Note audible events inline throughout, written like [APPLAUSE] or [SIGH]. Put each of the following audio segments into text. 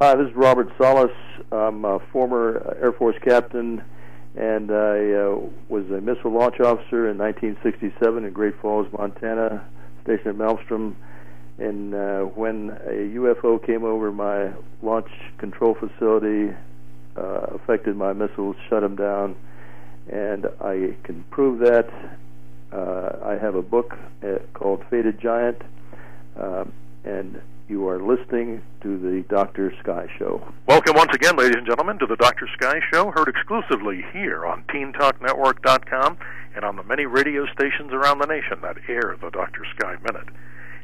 Hi, this is Robert Salas. I'm a former Air Force captain, and I uh, was a missile launch officer in 1967 in Great Falls, Montana, stationed at Malmstrom. And uh, when a UFO came over my launch control facility, uh, affected my missiles, shut them down, and I can prove that. Uh, I have a book uh, called Faded Giant, um, and you are listening to the Dr. Sky Show. Welcome once again, ladies and gentlemen, to the Dr. Sky Show, heard exclusively here on TeenTalkNetwork.com and on the many radio stations around the nation that air the Dr. Sky Minute.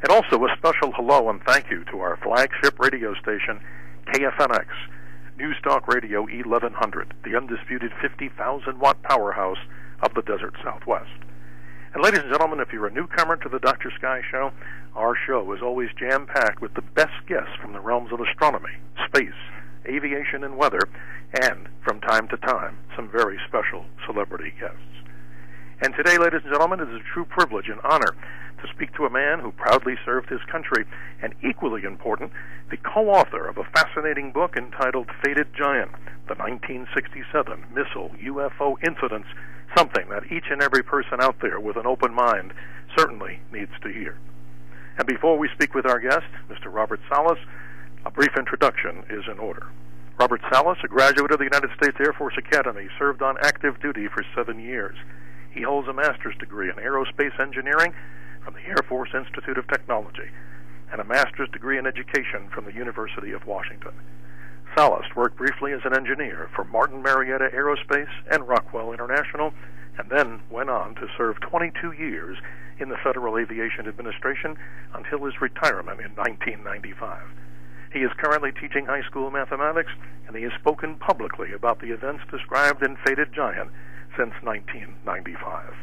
And also a special hello and thank you to our flagship radio station, KFNX, News Talk Radio 1100, the undisputed 50,000 watt powerhouse of the desert southwest. And ladies and gentlemen, if you're a newcomer to the Dr. Sky Show, our show is always jam packed with the best guests from the realms of astronomy, space, aviation, and weather, and from time to time, some very special celebrity guests. And today, ladies and gentlemen, it is a true privilege and honor to speak to a man who proudly served his country, and equally important, the co author of a fascinating book entitled Faded Giant The 1967 Missile UFO Incidents something that each and every person out there with an open mind certainly needs to hear. And before we speak with our guest, Mr. Robert Salas, a brief introduction is in order. Robert Salas, a graduate of the United States Air Force Academy, served on active duty for seven years. He holds a master's degree in aerospace engineering from the Air Force Institute of Technology and a master's degree in education from the University of Washington. Salas worked briefly as an engineer for Martin Marietta Aerospace and Rockwell International, and then went on to serve 22 years in the Federal Aviation Administration until his retirement in 1995. He is currently teaching high school mathematics, and he has spoken publicly about the events described in Faded Giant since 1995.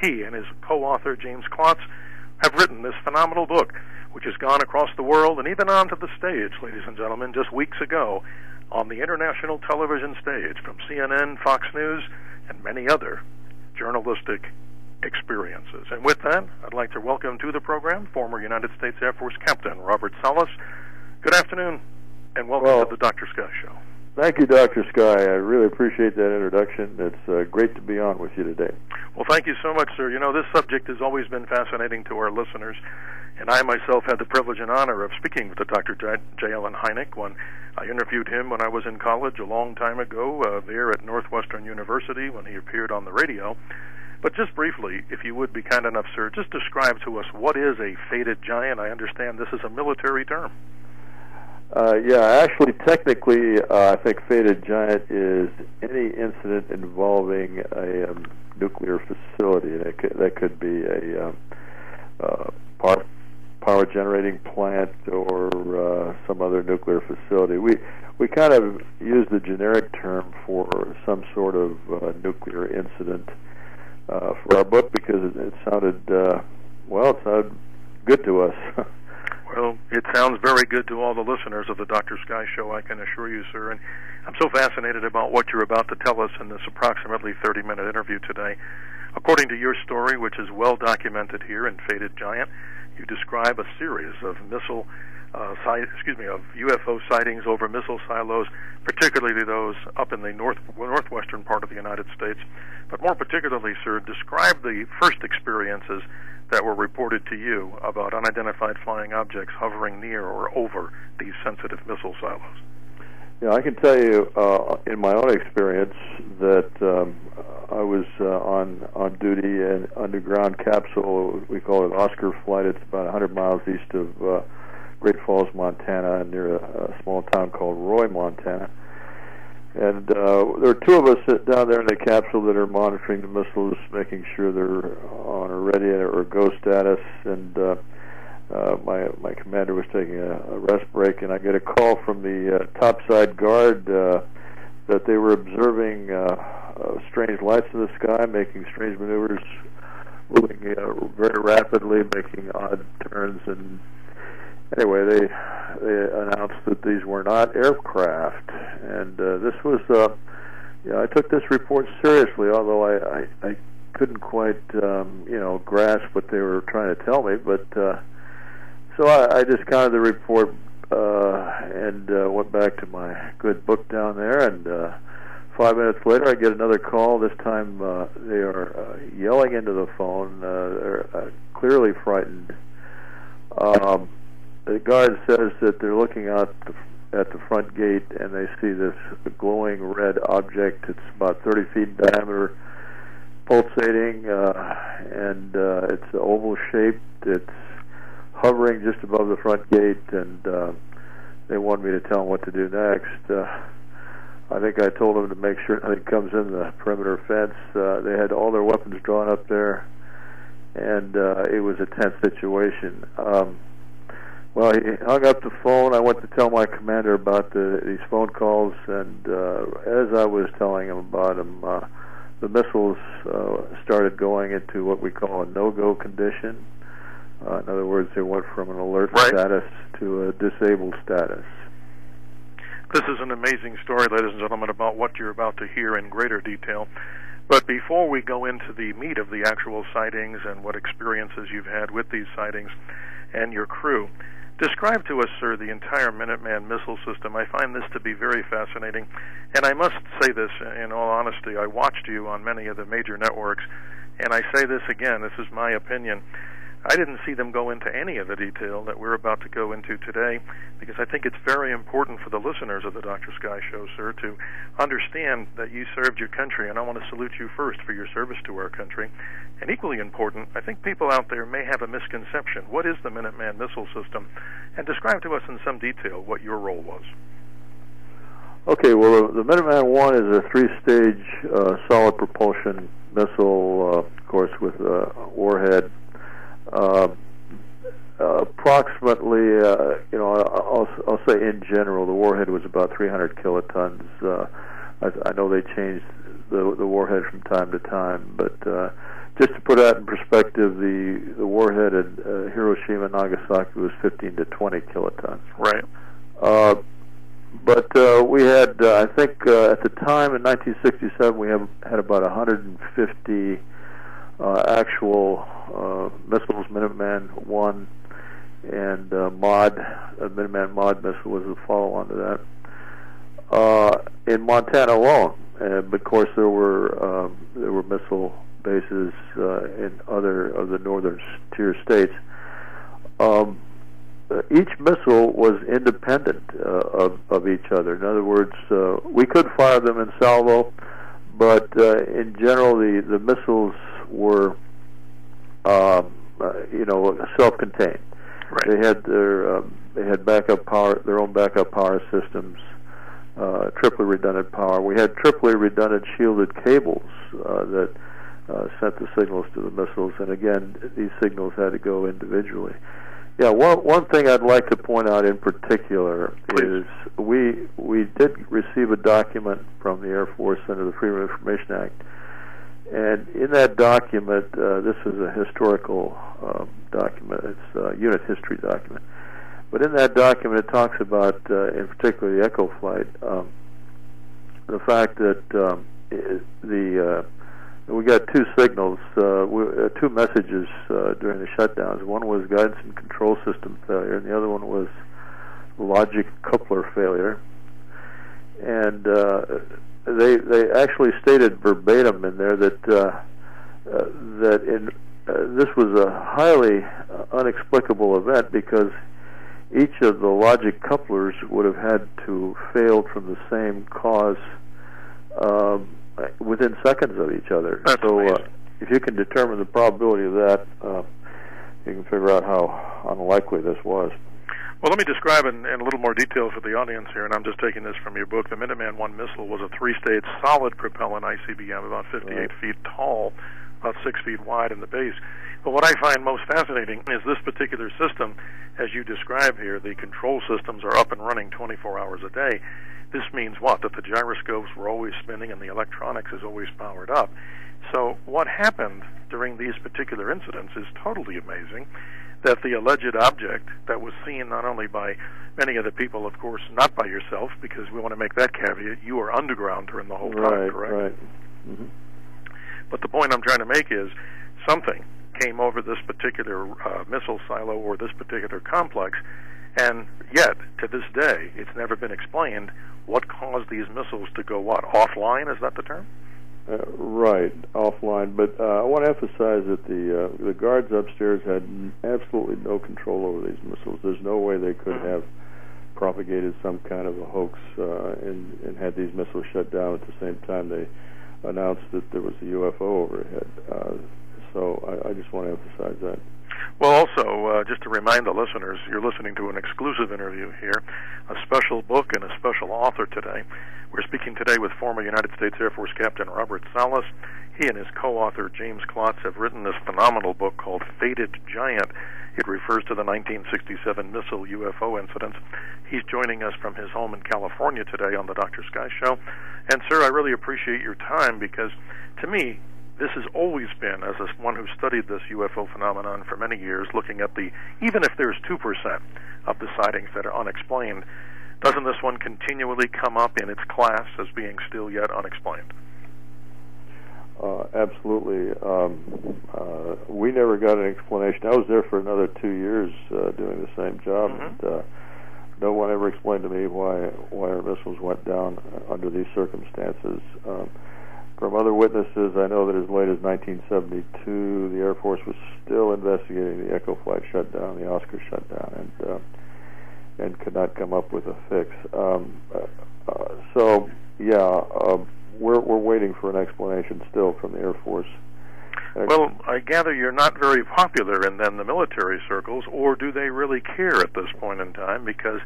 He and his co author, James Klotz, have written this phenomenal book, which has gone across the world and even onto the stage, ladies and gentlemen, just weeks ago on the international television stage from CNN, Fox News, and many other journalistic experiences. And with that, I'd like to welcome to the program former United States Air Force Captain Robert Salas. Good afternoon, and welcome well, to the Dr. Sky Show. Thank you, Dr. Sky. I really appreciate that introduction. It's uh, great to be on with you today. Well, thank you so much, sir. You know, this subject has always been fascinating to our listeners, and I myself had the privilege and honor of speaking with Dr. J. J. Allen Hynek when I interviewed him when I was in college a long time ago uh, there at Northwestern University when he appeared on the radio. But just briefly, if you would be kind enough, sir, just describe to us what is a faded giant. I understand this is a military term. Uh, yeah, actually, technically, uh, I think faded giant is any incident involving a um, nuclear facility. That could, that could be a um, uh, power, power generating plant or uh, some other nuclear facility. We we kind of use the generic term for some sort of uh, nuclear incident uh, for our book because it, it sounded uh, well, it sounded good to us. [LAUGHS] Well, it sounds very good to all the listeners of the Dr. Sky Show, I can assure you, sir. And I'm so fascinated about what you're about to tell us in this approximately 30 minute interview today. According to your story, which is well documented here in Faded Giant, you describe a series of missile, uh, site, excuse me, of UFO sightings over missile silos, particularly those up in the north northwestern part of the United States. But more particularly, sir, describe the first experiences that were reported to you about unidentified flying objects hovering near or over these sensitive missile silos? Yeah, I can tell you uh, in my own experience that um, I was uh, on on duty in underground capsule. We call it Oscar Flight. It's about 100 miles east of uh, Great Falls, Montana, near a, a small town called Roy, Montana and uh, there are two of us down there in the capsule that are monitoring the missiles, making sure they're on a ready or go status. And uh, uh, my my commander was taking a, a rest break, and I get a call from the uh, topside guard uh, that they were observing uh, uh, strange lights in the sky, making strange maneuvers, moving uh, very rapidly, making odd turns, and anyway, they they announced that these were not aircraft, and uh, this was. Uh, yeah, I took this report seriously, although I I, I couldn't quite um, you know grasp what they were trying to tell me. But uh, so I, I discounted the report uh, and uh, went back to my good book down there. And uh, five minutes later, I get another call. This time, uh, they are uh, yelling into the phone. Uh, they're uh, clearly frightened. Um, the guard says that they're looking out the, at the front gate and they see this glowing red object. It's about 30 feet in diameter, pulsating, uh, and uh, it's oval shaped. It's hovering just above the front gate, and uh, they want me to tell them what to do next. Uh, I think I told them to make sure nothing comes in the perimeter fence. Uh, they had all their weapons drawn up there, and uh, it was a tense situation. Um, well, he hung up the phone. I went to tell my commander about the, these phone calls, and uh, as I was telling him about them, uh, the missiles uh, started going into what we call a no-go condition. Uh, in other words, they went from an alert right. status to a disabled status. This is an amazing story, ladies and gentlemen, about what you're about to hear in greater detail. But before we go into the meat of the actual sightings and what experiences you've had with these sightings and your crew, Describe to us, sir, the entire Minuteman missile system. I find this to be very fascinating. And I must say this in all honesty. I watched you on many of the major networks, and I say this again, this is my opinion. I didn't see them go into any of the detail that we're about to go into today because I think it's very important for the listeners of the Dr. Sky Show, sir, to understand that you served your country, and I want to salute you first for your service to our country. And equally important, I think people out there may have a misconception. What is the Minuteman missile system? And describe to us in some detail what your role was. Okay, well, the Minuteman One is a three-stage uh, solid propulsion missile, uh, of course, with a warhead uh, approximately, uh, you know, I'll, I'll say in general, the warhead was about 300 kilotons. Uh, I, I know they changed the the warhead from time to time, but uh, just to put that in perspective, the the warhead at uh, Hiroshima and Nagasaki was 15 to 20 kilotons. Right. Uh, but uh, we had, uh, I think, uh, at the time in 1967, we have had about 150 uh, actual uh, missiles, Minuteman One, and uh, Mod, uh, Minuteman Mod missile was a follow-on to that. Uh, in Montana alone, and of course there were um, there were missile bases uh, in other of the northern tier states. Um, each missile was independent uh, of, of each other. In other words, uh, we could fire them in salvo, but uh, in general, the, the missiles were, um, uh, you know, self-contained. Right. They had their um, they had backup power, their own backup power systems, uh, triply redundant power. We had triply redundant shielded cables uh, that uh, sent the signals to the missiles, and again, these signals had to go individually. Yeah, one one thing I'd like to point out in particular Please. is we we did receive a document from the Air Force under the Freedom of Information Act and in that document, uh, this is a historical um, document. It's a unit history document. But in that document, it talks about, uh, in particular, the Echo flight, um, the fact that um, the uh, we got two signals, uh, uh, two messages uh, during the shutdowns. One was guidance and control system failure, and the other one was logic coupler failure. And they they actually stated verbatim in there that uh, uh, that in uh, this was a highly uh, unexplicable event because each of the logic couplers would have had to fail from the same cause um, within seconds of each other. That's so uh, if you can determine the probability of that, uh, you can figure out how unlikely this was. Well, let me describe in, in a little more detail for the audience here, and I'm just taking this from your book. The Minuteman One missile was a three-stage solid propellant ICBM, about 58 Right. feet tall, about six feet wide in the base. But what I find most fascinating is this particular system, as you describe here. The control systems are up and running 24 hours a day. This means what? That the gyroscopes were always spinning and the electronics is always powered up. So what happened during these particular incidents is totally amazing that the alleged object that was seen not only by many of the people, of course, not by yourself, because we want to make that caveat, you were underground during the whole time, right, correct? right. hmm But the point I'm trying to make is something came over this particular uh, missile silo or this particular complex And yet, to this day, it's never been explained what caused these missiles to go what offline. Is that the term? Uh, right, offline. But uh, I want to emphasize that the uh, the guards upstairs had absolutely no control over these missiles. There's no way they could mm-hmm. have propagated some kind of a hoax uh, and, and had these missiles shut down at the same time they announced that there was a UFO overhead. Uh, so I, I just want to emphasize that. Well, also, uh, just to remind the listeners, you're listening to an exclusive interview here, a special book and a special author today. We're speaking today with former United States Air Force Captain Robert Salas. He and his co-author James Klotz have written this phenomenal book called Faded Giant. It refers to the 1967 missile UFO incidents. He's joining us from his home in California today on the Dr. Sky Show. And, sir, I really appreciate your time because, to me, this has always been, as one who studied this UFO phenomenon for many years, looking at the, even if there's 2% of the sightings that are unexplained, doesn't this one continually come up in its class as being still yet unexplained? Uh, absolutely. Um, uh, we never got an explanation. I was there for another two years uh, doing the same job, mm-hmm. and uh, no one ever explained to me why why our missiles went down under these circumstances. Um, from other witnesses, I know that as late as 1972, the Air Force was still investigating the Echo flight shutdown, the Oscar shutdown, and uh, and could not come up with a fix. Um, uh, so, yeah, uh, we're we're waiting for an explanation still from the Air Force. Well, I gather you're not very popular in then the military circles, or do they really care at this point in time? Because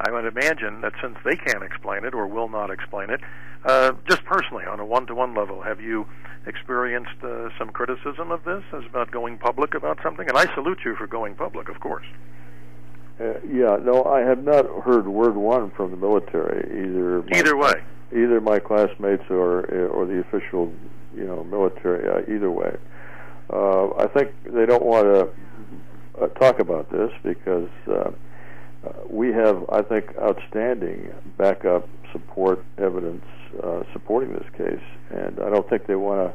I would imagine that since they can't explain it or will not explain it, uh, just personally on a one-to-one level, have you experienced uh, some criticism of this as about going public about something? And I salute you for going public, of course. Uh, yeah, no, I have not heard word one from the military either. Either way, either my classmates or or the official, you know, military. Uh, either way, uh, I think they don't want to uh, talk about this because uh, uh, we have, I think, outstanding backup support evidence uh, supporting this case, and I don't think they want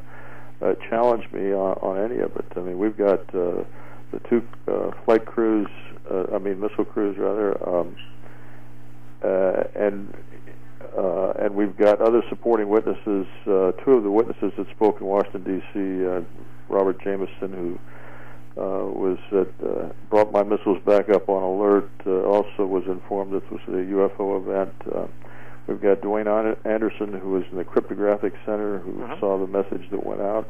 to uh, challenge me on, on any of it. I mean, we've got uh, the two uh, flight crews, I mean, missile crews rather, um, and and we've got other supporting witnesses. Two of the witnesses that spoke in Washington D.C. Robert Jamison, who uh, was that uh, brought my missiles back up on alert. Uh, also was informed this was a UFO event. Uh, we've got Dwayne Arneson, who was in the cryptographic center, who uh-huh. saw the message that went out,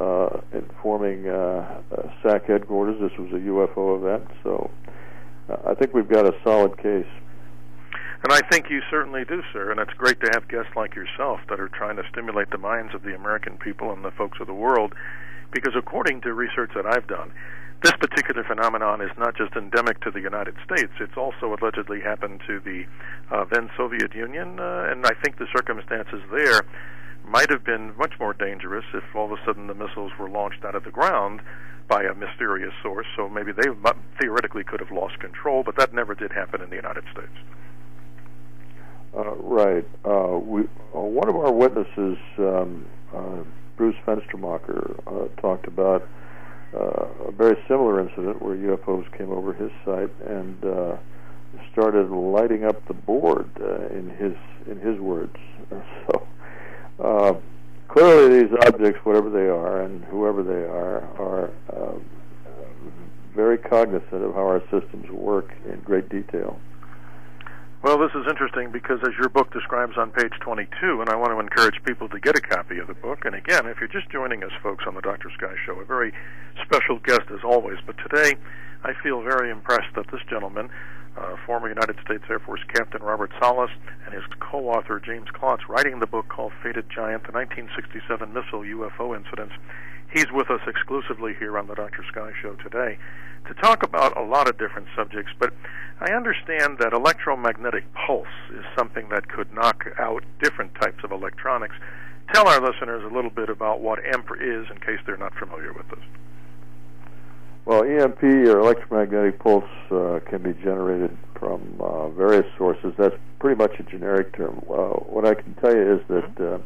uh, informing uh, uh, SAC headquarters this was a UFO event. So uh, I think we've got a solid case. And I think you certainly do, sir. And it's great to have guests like yourself that are trying to stimulate the minds of the American people and the folks of the world because according to research that I've done, this particular phenomenon is not just endemic to the United States. It's also allegedly happened to the uh, then Soviet Union, uh, and I think the circumstances there might have been much more dangerous if all of a sudden the missiles were launched out of the ground by a mysterious source. So maybe they theoretically could have lost control, but that never did happen in the United States. Uh, right. Uh, we uh, one of our witnesses. Um, uh, Bruce Fenstermacher uh, talked about uh, a very similar incident where UFOs came over his site and uh, started lighting up the board uh, in his in his words. [LAUGHS] So uh, clearly, these objects, whatever they are and whoever they are, are uh, very cognizant of how our systems work in great detail. Well, this is interesting because, as your book describes on page 22, and I want to encourage people to get a copy of the book. And again, if you're just joining us, folks, on the Dr. Sky Show, a very special guest as always. But today, I feel very impressed that this gentleman, uh, former United States Air Force Captain Robert Salas, and his co author James Klotz, writing the book called Faded Giant The 1967 Missile UFO Incidents, he's with us exclusively here on the Dr. Sky Show today to talk about a lot of different subjects, but I understand that electromagnetic pulse is something that could knock out different types of electronics. Tell our listeners a little bit about what EMP is in case they're not familiar with this. Well, EMP or electromagnetic pulse uh, can be generated from uh, various sources. That's pretty much a generic term. Uh, what I can tell you is that uh,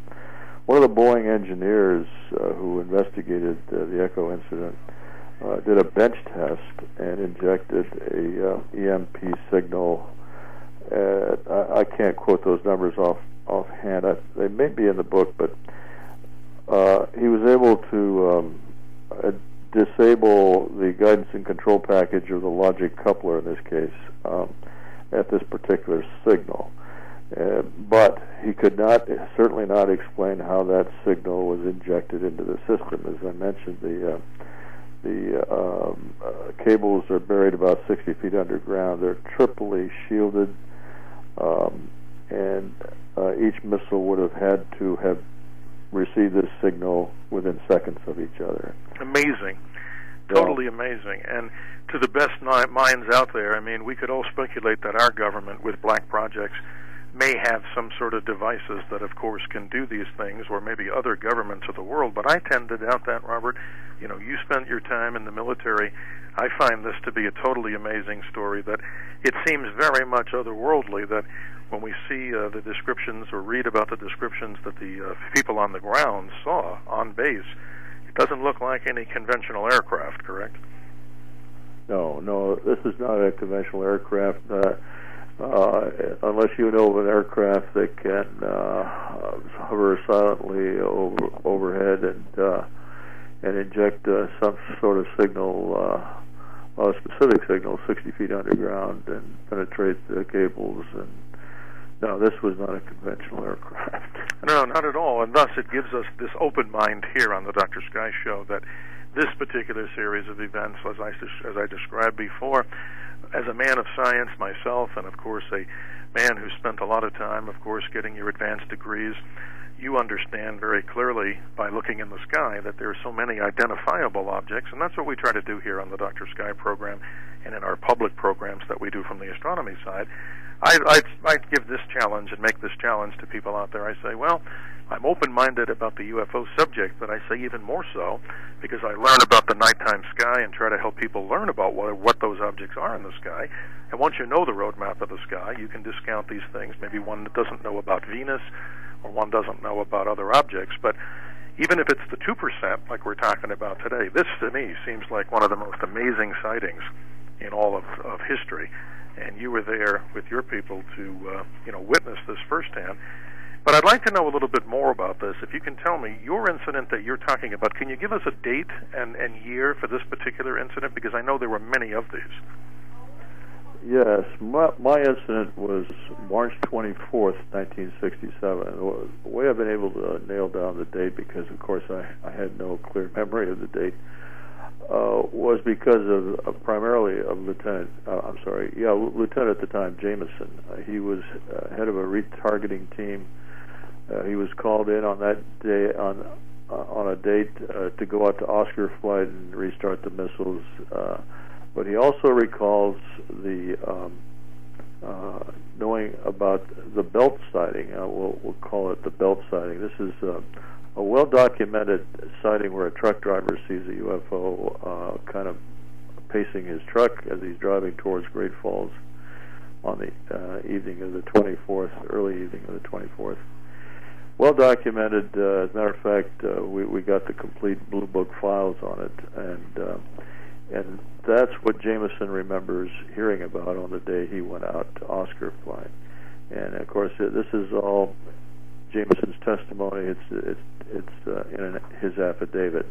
one of the Boeing engineers uh, who investigated uh, the Echo incident did a bench test and injected a EMP signal. I, I can't quote those numbers off offhand. I, they may be in the book, but he was able to um, disable the guidance and control package or the logic coupler in this case um, at this particular signal. Uh, but he could not, certainly not explain how that signal was injected into the system. As I mentioned, the uh, the um, uh, cables are buried about 60 feet underground. They're triply shielded, um, and uh, each missile would have had to have received this signal within seconds of each other. Amazing. Totally amazing. And to the best minds out there, I mean, we could all speculate that our government, with black projects, may have some sort of devices that, of course, can do these things, or maybe other governments of the world. But I tend to doubt that, Robert. You know, you spent your time in the military. I find this to be a totally amazing story. That it seems very much otherworldly. That when we see uh, the descriptions or read about the descriptions that the uh, people on the ground saw on base, it doesn't look like any conventional aircraft. Correct? No, no. This is not a conventional aircraft. Uh, uh, unless you know of an aircraft that can uh, hover silently over, overhead and uh, and inject uh, some sort of signal, uh, a specific signal, 60 feet underground, and penetrate the cables. And no, this was not a conventional aircraft. [LAUGHS] No, not at all. And thus, it gives us this open mind here on the Dr. Sky Show that this particular series of events, as I as I described before as a man of science myself, and of course a man who spent a lot of time, of course, getting your advanced degrees, you understand very clearly by looking in the sky that there are so many identifiable objects, and that's what we try to do here on the Dr. Sky program and in our public programs that we do from the astronomy side. I, I, I give this challenge and make this challenge to people out there. I say, well, I'm open minded about the UFO subject, but I say even more so because I learn about the nighttime sky and try to help people learn about what, what those objects are in the sky. And once you know the roadmap of the sky, you can discount these things. Maybe one doesn't know about Venus or one doesn't know about other objects, but even if it's the 2% like we're talking about today, this to me seems like one of the most amazing sightings in all of, of history. And you were there with your people to, uh, you know, witness this firsthand. But I'd like to know a little bit more about this. If you can tell me your incident that you're talking about, can you give us a date and, and year for this particular incident? Because I know there were many of these. Yes, my, my incident was March 24th, 1967. The way I've been able to nail down the date, because of course I, I had no clear memory of the date, uh, was because of uh, primarily of Lieutenant. Uh, I'm sorry, yeah, Lieutenant at the time, Jamison. Uh, he was uh, head of a retargeting team uh, he was called in on that day on uh, on a date uh, to go out to Oscar flight and restart the missiles. Uh, but he also recalls the um, uh, knowing about the belt sighting. Uh, we'll, we'll call it the belt sighting. This is uh, a well documented sighting where a truck driver sees a UFO uh, kind of pacing his truck as he's driving towards Great Falls on the uh, evening of the 24th, early evening of the 24th well documented. Uh, as a matter of fact, uh, we we got the complete blue book files on it, and uh, and that's what Jamison remembers hearing about on the day he went out to Oscar flight. And of course, this is all Jamison's testimony. It's it's it's uh, in an, his affidavit.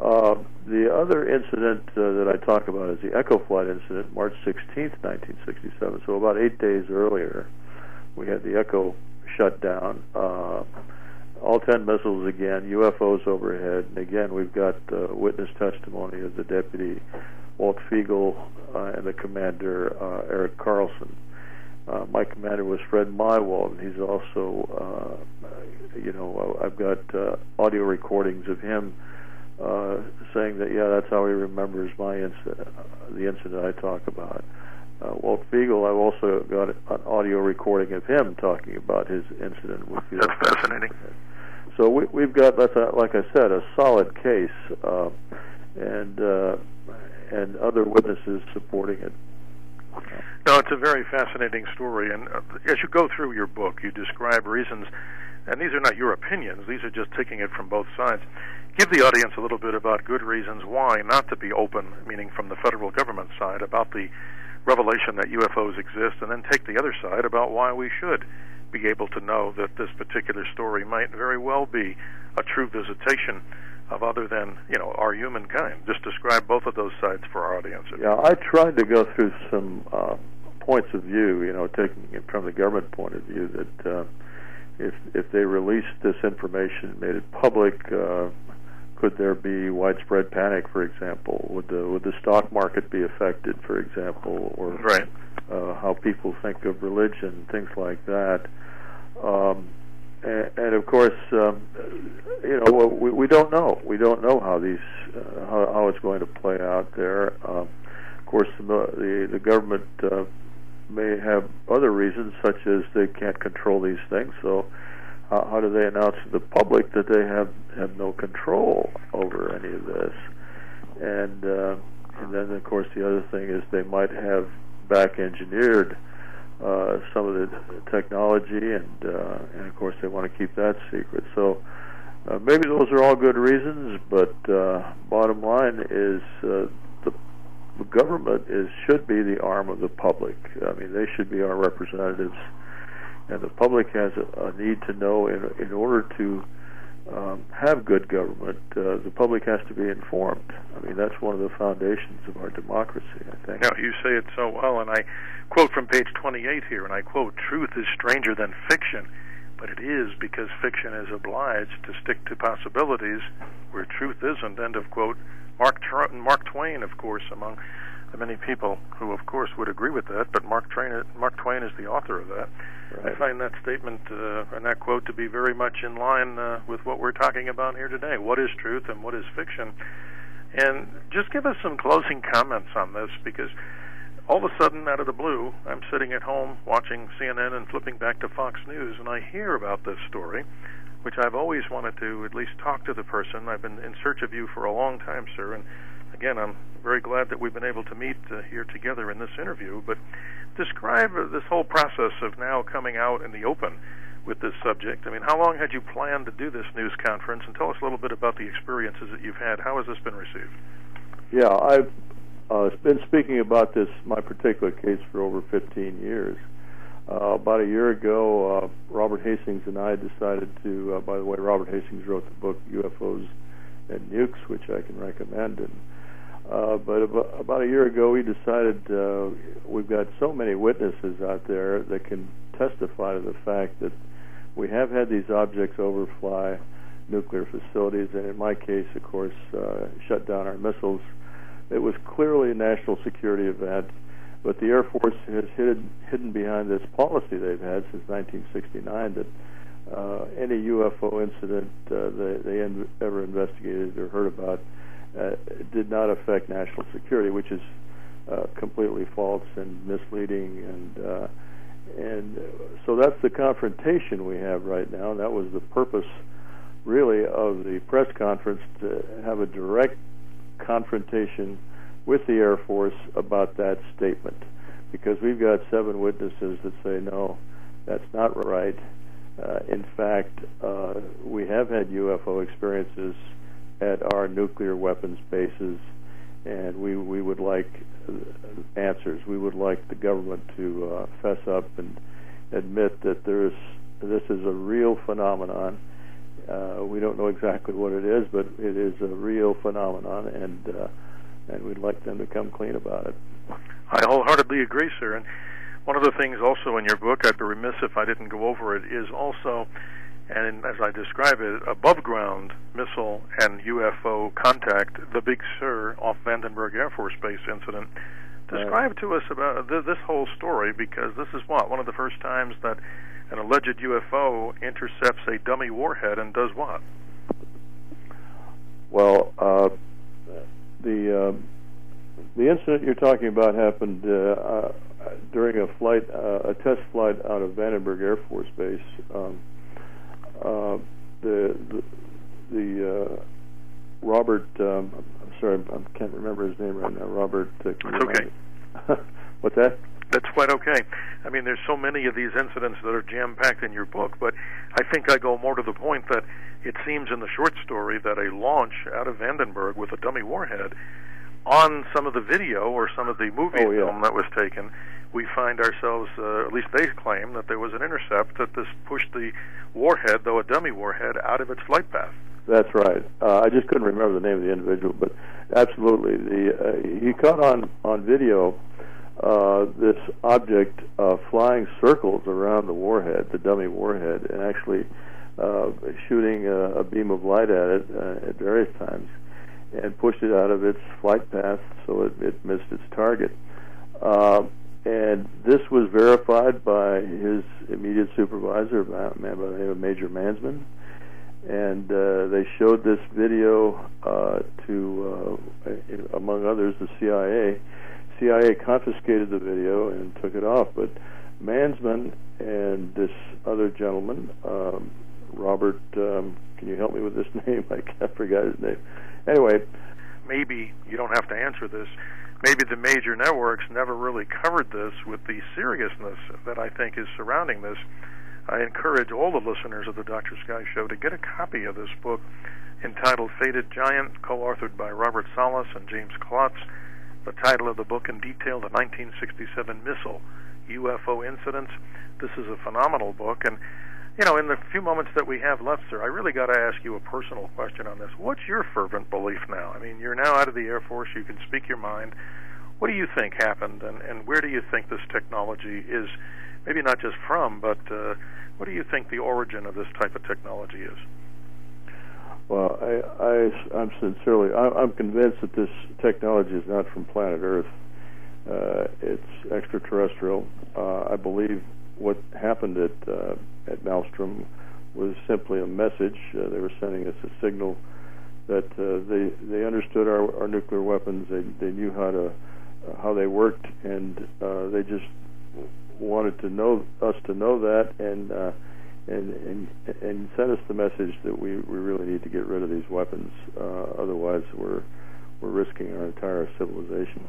Uh, the other incident uh, that I talk about is the Echo Flight incident, March 16th, 1967. So about eight days earlier, we had the Echo shut down. Uh, all 10 missiles again, UFOs overhead. And again, we've got uh, witness testimony of the deputy Walt Figel uh, and the commander uh, Eric Carlson. Uh, my commander was Fred Meiwald, and he's also, uh, you know, I've got uh, audio recordings of him uh, saying that, yeah, that's how he remembers my incident, uh, the incident I talk about uh, Walt Figel, I've also got an audio recording of him talking about his incident with you. That's fascinating. So we, we've got, that's a, like I said, a solid case, uh, and uh, and other witnesses supporting it. No, it's a very fascinating story, and uh, as you go through your book, you describe reasons and these are not your opinions, these are just taking it from both sides. Give the audience a little bit about good reasons why not to be open, meaning from the federal government side, about the revelation that UFOs exist, and then take the other side about why we should be able to know that this particular story might very well be a true visitation of other than you know our humankind. Just describe both of those sides for our audience. Yeah, I tried to go through some uh, points of view. You know, taking it from the government point of view that uh, if if they released this information, and made it public. Uh, could there be widespread panic, for example? Would the would the stock market be affected, for example, or right. uh, how people think of religion, things like that? Um, and, and of course, um, you know, we, we don't know. We don't know how these uh, how, how it's going to play out there. Um, of course, the the, the government uh, may have other reasons, such as they can't control these things. So, how, how do they announce to the public that they have have no control over any of this? And uh, and then, of course, the other thing is they might have back engineered uh, some of the technology, and uh, and of course they want to keep that secret. So uh, maybe those are all good reasons, but uh, bottom line is uh, the, the government is should be the arm of the public. I mean, they should be our representatives, and the public has a, a need to know in in order to um, have good government, uh, the public has to be informed. I mean, that's one of the foundations of our democracy, I think. Now, you say it so well, and I quote from page 28 here, and I quote, Truth is stranger than fiction, but it is because fiction is obliged to stick to possibilities where truth isn't. End of quote. Mark, Tr- Mark Twain, of course, among the many people who, of course, would agree with that, but Mark, Train, Mark Twain is the author of that. Right. I find that statement uh, and that quote to be very much in line uh, with what we're talking about here today. What is truth and what is fiction? And just give us some closing comments on this because all of a sudden, out of the blue, I'm sitting at home watching CNN and flipping back to Fox News, and I hear about this story, which I've always wanted to at least talk to the person. I've been in search of you for a long time, sir, and again, I'm very glad that we've been able to meet uh, here together in this interview. But describe uh, this whole process of now coming out in the open with this subject. I mean, how long had you planned to do this news conference? And tell us a little bit about the experiences that you've had. How has this been received? Yeah, I've uh, been speaking about this, my particular case, for over 15 years. Uh, about a year ago, uh, Robert Hastings and I decided to, uh, by the way, Robert Hastings wrote the book UFOs and Nukes, which I can recommend. And uh, but about, about a year ago, we decided uh, we've got so many witnesses out there that can testify to the fact that we have had these objects overfly nuclear facilities, and in my case, of course, uh, shut down our missiles. It was clearly a national security event, but the Air Force has hidden, hidden behind this policy they've had since 1969 that uh, any UFO incident uh, they, they ever investigated or heard about uh, did not affect national security, which is uh, completely false and misleading. And uh, and so that's the confrontation we have right now. And that was the purpose, really, of the press conference to have a direct confrontation with the Air Force about that statement, because we've got seven witnesses that say no, that's not right. Uh, in fact, uh, we have had UFO experiences at our nuclear weapons bases, and we we would like answers. We would like the government to uh, fess up and admit that there's this is a real phenomenon. Uh, we don't know exactly what it is, but it is a real phenomenon, and uh, and we'd like them to come clean about it. I wholeheartedly agree, sir. And one of the things also in your book, I'd be remiss if I didn't go over it, is also and as I describe it, above ground missile and UFO contact, the Big Sur off Vandenberg Air Force Base incident. Describe to us about th- this whole story because this is what one of the first times that an alleged UFO intercepts a dummy warhead and does what? Well, uh, the uh, the incident you're talking about happened uh, uh during a flight, uh, a test flight out of Vandenberg Air Force Base. Um, uh, the the, the uh, Robert. Um, I'm sorry, I can't remember his name right now. Robert. Uh, That's okay. [LAUGHS] What's that? That's quite okay. I mean, there's so many of these incidents that are jam packed in your book, but I think I go more to the point that it seems in the short story that a launch out of Vandenberg with a dummy warhead on some of the video or some of the movie oh, yeah. film that was taken, we find ourselves, uh, at least they claim, that there was an intercept that this pushed the warhead, though a dummy warhead, out of its flight path. That's right. Uh, I just couldn't remember the name of the individual, but absolutely, the uh, he caught on on video uh, this object uh, flying circles around the warhead, the dummy warhead, and actually uh, shooting a, a beam of light at it uh, at various times, and pushed it out of its flight path so it, it missed its target. And this was verified by his immediate supervisor, a man by the name of Major Mansmann. And uh, they showed this video uh, to, uh, among others, the CIA. CIA confiscated the video and took it off. But Mansmann and this other gentleman, um, Robert, um, can you help me with this [LAUGHS] name? I, I forgot his name. Anyway, maybe you don't have to answer this maybe the major networks never really covered this with the seriousness that I think is surrounding this. I encourage all the listeners of the Dr. Sky Show to get a copy of this book entitled Faded Giant, co authored by Robert Salas and James Klotz. The title of the book in detail, The 1967 Missile UFO Incidents. This is a phenomenal book, and you know, in the few moments that we have left, sir, I really got to ask you a personal question on this. What's your fervent belief now? I mean, you're now out of the Air Force, you can speak your mind. What do you think happened, and, and where do you think this technology is, maybe not just from, but uh, what do you think the origin of this type of technology is? Well, I, I, I'm sincerely, I, I'm convinced that this technology is not from planet Earth. Uh, it's extraterrestrial. Uh, I believe what happened at uh, at Malmstrom was simply a message. Uh, they were sending us a signal that uh, they they understood our, our nuclear weapons. They they knew how to uh, how they worked, and uh, they just wanted to know us to know that and. Uh, and, and and send us the message that we, we really need to get rid of these weapons. Uh, otherwise, we're we're risking our entire civilization.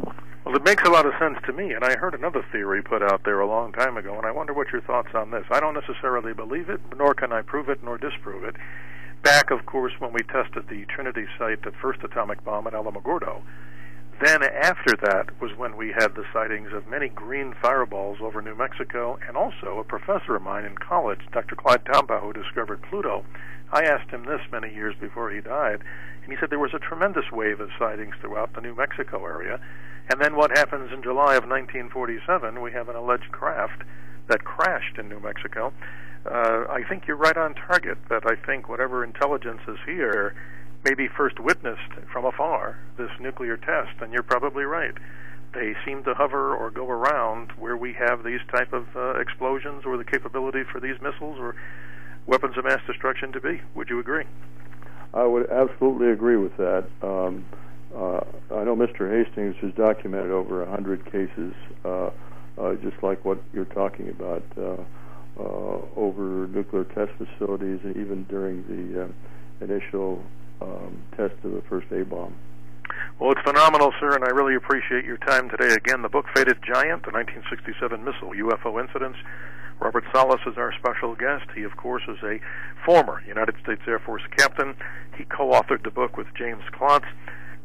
Well, it makes a lot of sense to me, and I heard another theory put out there a long time ago, and I wonder what your thoughts on this. I don't necessarily believe it, nor can I prove it, nor disprove it. Back, of course, when we tested the Trinity site, the first atomic bomb at Alamogordo, then after that was when we had the sightings of many green fireballs over New Mexico, and also a professor of mine in college, Dr. Clyde Tombaugh, who discovered Pluto. I asked him this many years before he died, and he said there was a tremendous wave of sightings throughout the New Mexico area. And then what happens in July of 1947? We have an alleged craft that crashed in New Mexico. Uh, I think you're right on target. That I think whatever intelligence is here maybe first witnessed from afar this nuclear test, and you're probably right. They seem to hover or go around where we have these type of uh, explosions or the capability for these missiles or weapons of mass destruction to be. Would you agree? I would absolutely agree with that. Um, uh, I know Mr. Hastings has documented over a hundred cases, uh, uh, just like what you're talking about, uh, uh, over nuclear test facilities, and even during the uh, initial um, test of the first A bomb. Well, it's phenomenal, sir, and I really appreciate your time today. Again, the book Faded Giant, the 1967 missile UFO incidents. Robert Salas is our special guest. He, of course, is a former United States Air Force captain. He co authored the book with James Klotz.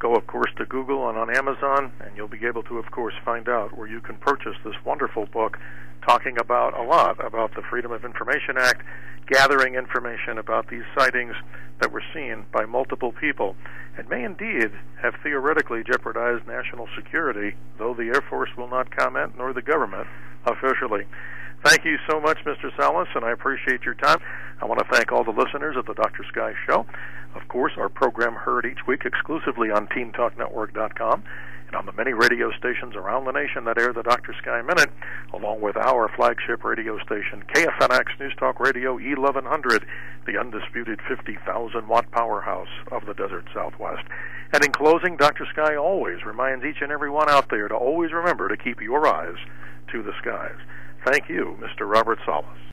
Go, of course, to Google and on Amazon, and you'll be able to, of course, find out where you can purchase this wonderful book talking about a lot about the Freedom of Information Act, gathering information about these sightings that were seen by multiple people, and may indeed have theoretically jeopardized national security, though the Air Force will not comment, nor the government officially. Thank you so much, Mr. Salas, and I appreciate your time. I want to thank all the listeners of the Dr. Sky Show. Of course, our program heard each week exclusively on TeenTalkNetwork.com and on the many radio stations around the nation that air the Dr. Sky Minute, along with our flagship radio station, KFNX News Talk Radio E1100, the undisputed 50,000 watt powerhouse of the desert Southwest. And in closing, Dr. Sky always reminds each and every one out there to always remember to keep your eyes to the skies. Thank you, Mr. Robert Salas.